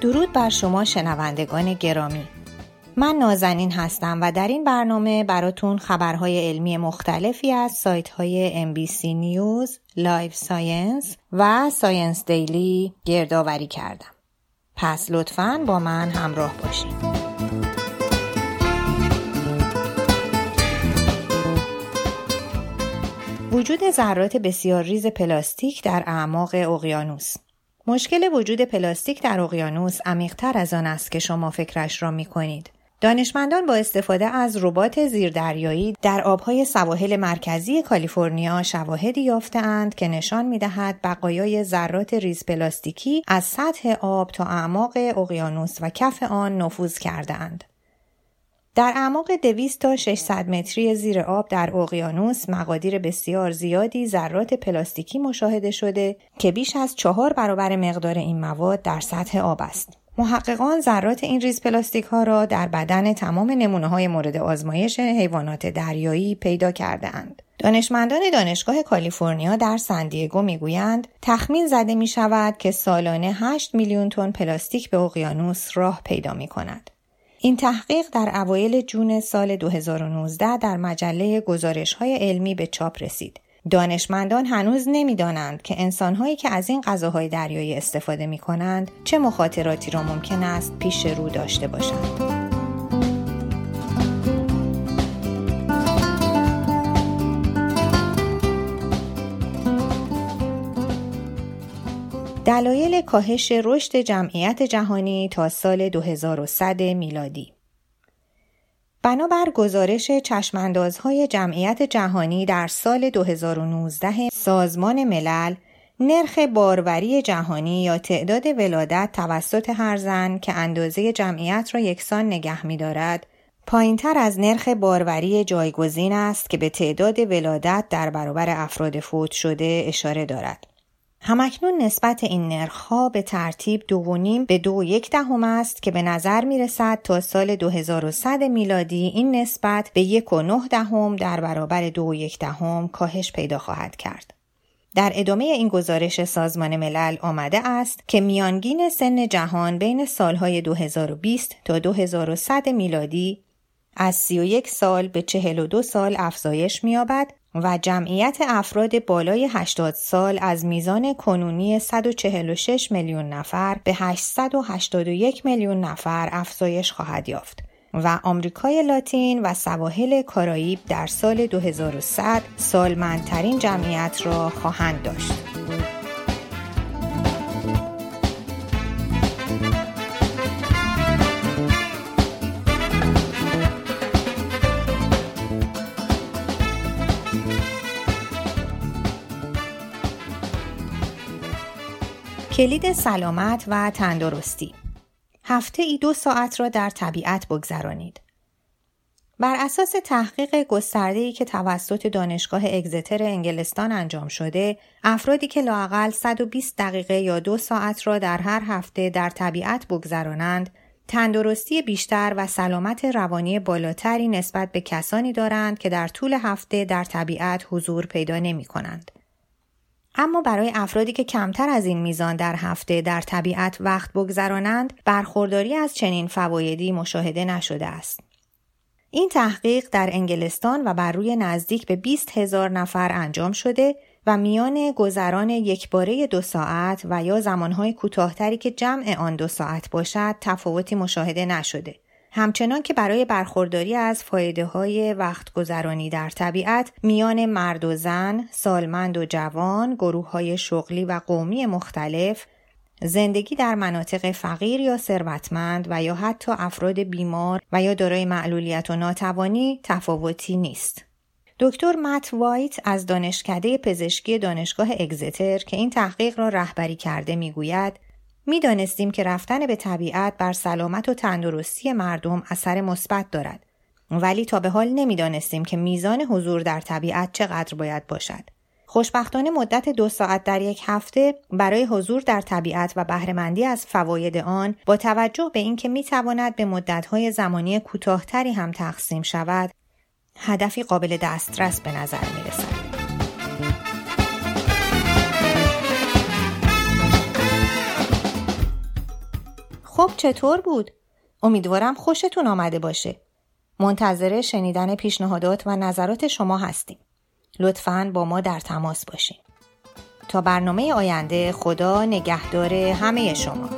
درود بر شما شنوندگان گرامی من نازنین هستم و در این برنامه براتون خبرهای علمی مختلفی از سایت های NBC News، Live Science و Science Daily گردآوری کردم. پس لطفاً با من همراه باشید. وجود ذرات بسیار ریز پلاستیک در اعماق اقیانوس مشکل وجود پلاستیک در اقیانوس عمیقتر از آن است که شما فکرش را می کنید. دانشمندان با استفاده از ربات زیردریایی در آبهای سواحل مرکزی کالیفرنیا شواهدی یافتهاند که نشان می‌دهد بقایای ذرات ریز پلاستیکی از سطح آب تا اعماق اقیانوس و کف آن نفوذ کردهاند. در اعماق 200 تا 600 متری زیر آب در اقیانوس مقادیر بسیار زیادی ذرات پلاستیکی مشاهده شده که بیش از چهار برابر مقدار این مواد در سطح آب است. محققان ذرات این ریز پلاستیک ها را در بدن تمام نمونه های مورد آزمایش حیوانات دریایی پیدا کرده اند. دانشمندان دانشگاه کالیفرنیا در سندیگو می‌گویند تخمین زده می شود که سالانه 8 میلیون تن پلاستیک به اقیانوس راه پیدا می کند. این تحقیق در اوایل جون سال 2019 در مجله گزارش های علمی به چاپ رسید. دانشمندان هنوز نمی‌دانند که انسانهایی که از این غذاهای دریایی استفاده می کنند چه مخاطراتی را ممکن است پیش رو داشته باشند. دلایل کاهش رشد جمعیت جهانی تا سال 2100 میلادی بنابر گزارش چشماندازهای جمعیت جهانی در سال 2019 سازمان ملل نرخ باروری جهانی یا تعداد ولادت توسط هر زن که اندازه جمعیت را یکسان نگه می‌دارد پایینتر از نرخ باروری جایگزین است که به تعداد ولادت در برابر افراد فوت شده اشاره دارد. همکنون نسبت این نرخها به ترتیب دو و نیم به دو یک دهم است که به نظر می رسد تا سال 2100 میلادی این نسبت به یک و نه دهم در برابر دو و یک دهم کاهش پیدا خواهد کرد. در ادامه این گزارش سازمان ملل آمده است که میانگین سن جهان بین سالهای 2020 تا 2100 میلادی از 31 سال به 42 سال افزایش می‌یابد و جمعیت افراد بالای 80 سال از میزان کنونی 146 میلیون نفر به 881 میلیون نفر افزایش خواهد یافت و آمریکای لاتین و سواحل کارائیب در سال 2100 سالمندترین جمعیت را خواهند داشت. کلید سلامت و تندرستی هفته ای دو ساعت را در طبیعت بگذرانید. بر اساس تحقیق گسترده‌ای که توسط دانشگاه اگزتر انگلستان انجام شده، افرادی که لاقل 120 دقیقه یا دو ساعت را در هر هفته در طبیعت بگذرانند، تندرستی بیشتر و سلامت روانی بالاتری نسبت به کسانی دارند که در طول هفته در طبیعت حضور پیدا نمی کنند. اما برای افرادی که کمتر از این میزان در هفته در طبیعت وقت بگذرانند برخورداری از چنین فوایدی مشاهده نشده است. این تحقیق در انگلستان و بر روی نزدیک به 20 هزار نفر انجام شده و میان گذران یک باره دو ساعت و یا زمانهای کوتاهتری که جمع آن دو ساعت باشد تفاوتی مشاهده نشده. همچنان که برای برخورداری از فایده های وقت گذرانی در طبیعت میان مرد و زن، سالمند و جوان، گروه های شغلی و قومی مختلف، زندگی در مناطق فقیر یا ثروتمند و یا حتی افراد بیمار و یا دارای معلولیت و ناتوانی تفاوتی نیست. دکتر مت وایت از دانشکده پزشکی دانشگاه اگزتر که این تحقیق را رهبری کرده می‌گوید می‌دانستیم که رفتن به طبیعت بر سلامت و تندرستی مردم اثر مثبت دارد. ولی تا به حال نمی‌دانستیم که میزان حضور در طبیعت چقدر باید باشد. خوشبختانه مدت دو ساعت در یک هفته برای حضور در طبیعت و بهرهمندی از فواید آن با توجه به اینکه می‌تواند به مدتهای زمانی کوتاهتری هم تقسیم شود هدفی قابل دسترس به نظر می خب چطور بود؟ امیدوارم خوشتون آمده باشه. منتظر شنیدن پیشنهادات و نظرات شما هستیم. لطفاً با ما در تماس باشین. تا برنامه آینده خدا نگهدار همه شما.